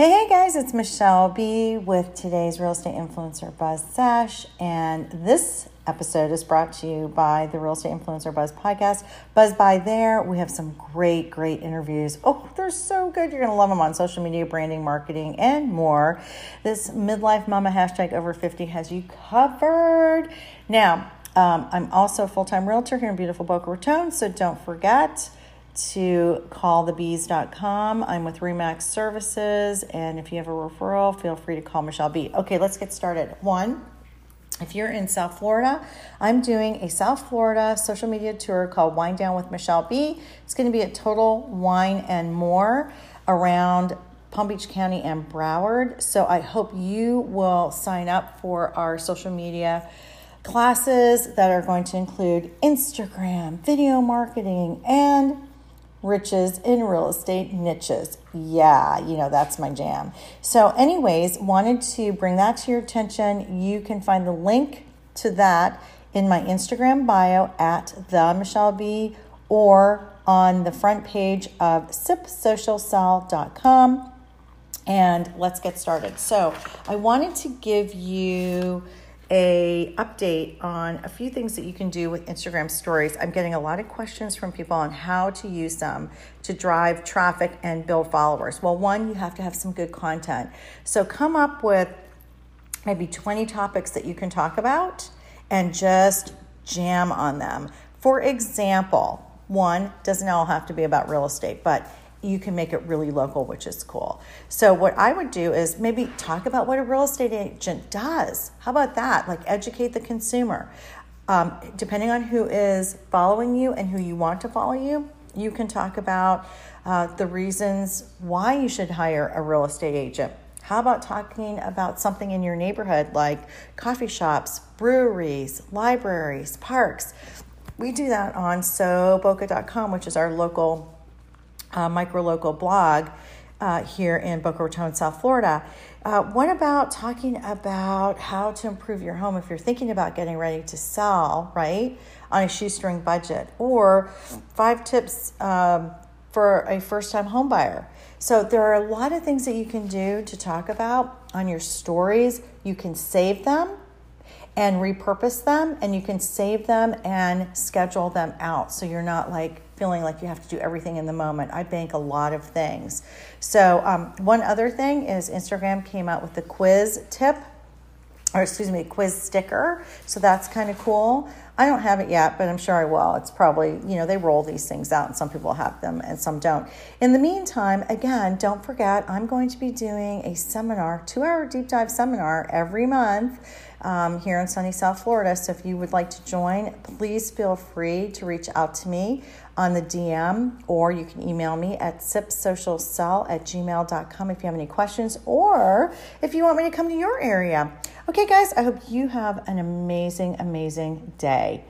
Hey, hey guys, it's Michelle B with today's Real Estate Influencer Buzz Sesh. And this episode is brought to you by the Real Estate Influencer Buzz podcast. Buzz by there, we have some great, great interviews. Oh, they're so good. You're going to love them on social media, branding, marketing, and more. This midlife mama hashtag over 50 has you covered. Now, um, I'm also a full time realtor here in beautiful Boca Raton, so don't forget to callthebees.com. I'm with Remax Services, and if you have a referral, feel free to call Michelle B. Okay, let's get started. One, if you're in South Florida, I'm doing a South Florida social media tour called Wine Down with Michelle B. It's going to be a total wine and more around Palm Beach County and Broward. So I hope you will sign up for our social media classes that are going to include Instagram, video marketing, and riches in real estate niches. Yeah, you know, that's my jam. So, anyways, wanted to bring that to your attention. You can find the link to that in my Instagram bio at the Michelle B or on the front page of sipsocialcell.com. And let's get started. So, I wanted to give you a update on a few things that you can do with Instagram stories. I'm getting a lot of questions from people on how to use them to drive traffic and build followers. Well, one, you have to have some good content. So come up with maybe 20 topics that you can talk about and just jam on them. For example, one doesn't all have to be about real estate, but you can make it really local, which is cool. So, what I would do is maybe talk about what a real estate agent does. How about that? Like, educate the consumer. Um, depending on who is following you and who you want to follow you, you can talk about uh, the reasons why you should hire a real estate agent. How about talking about something in your neighborhood like coffee shops, breweries, libraries, parks? We do that on soboca.com, which is our local uh, micro local blog uh, here in Boca Raton, South Florida. Uh, what about talking about how to improve your home if you're thinking about getting ready to sell, right, on a shoestring budget, or five tips um, for a first time home buyer? So, there are a lot of things that you can do to talk about on your stories. You can save them and repurpose them, and you can save them and schedule them out so you're not like feeling like you have to do everything in the moment. I bank a lot of things. So, um, one other thing is Instagram came out with the quiz tip, or excuse me, quiz sticker. So, that's kind of cool. I don't have it yet, but I'm sure I will. It's probably, you know, they roll these things out and some people have them and some don't. In the meantime, again, don't forget, I'm going to be doing a seminar, two hour deep dive seminar every month um, here in sunny South Florida. So if you would like to join, please feel free to reach out to me on the DM or you can email me at sipsocialcell at gmail.com if you have any questions or if you want me to come to your area. Okay, guys, I hope you have an amazing, amazing day.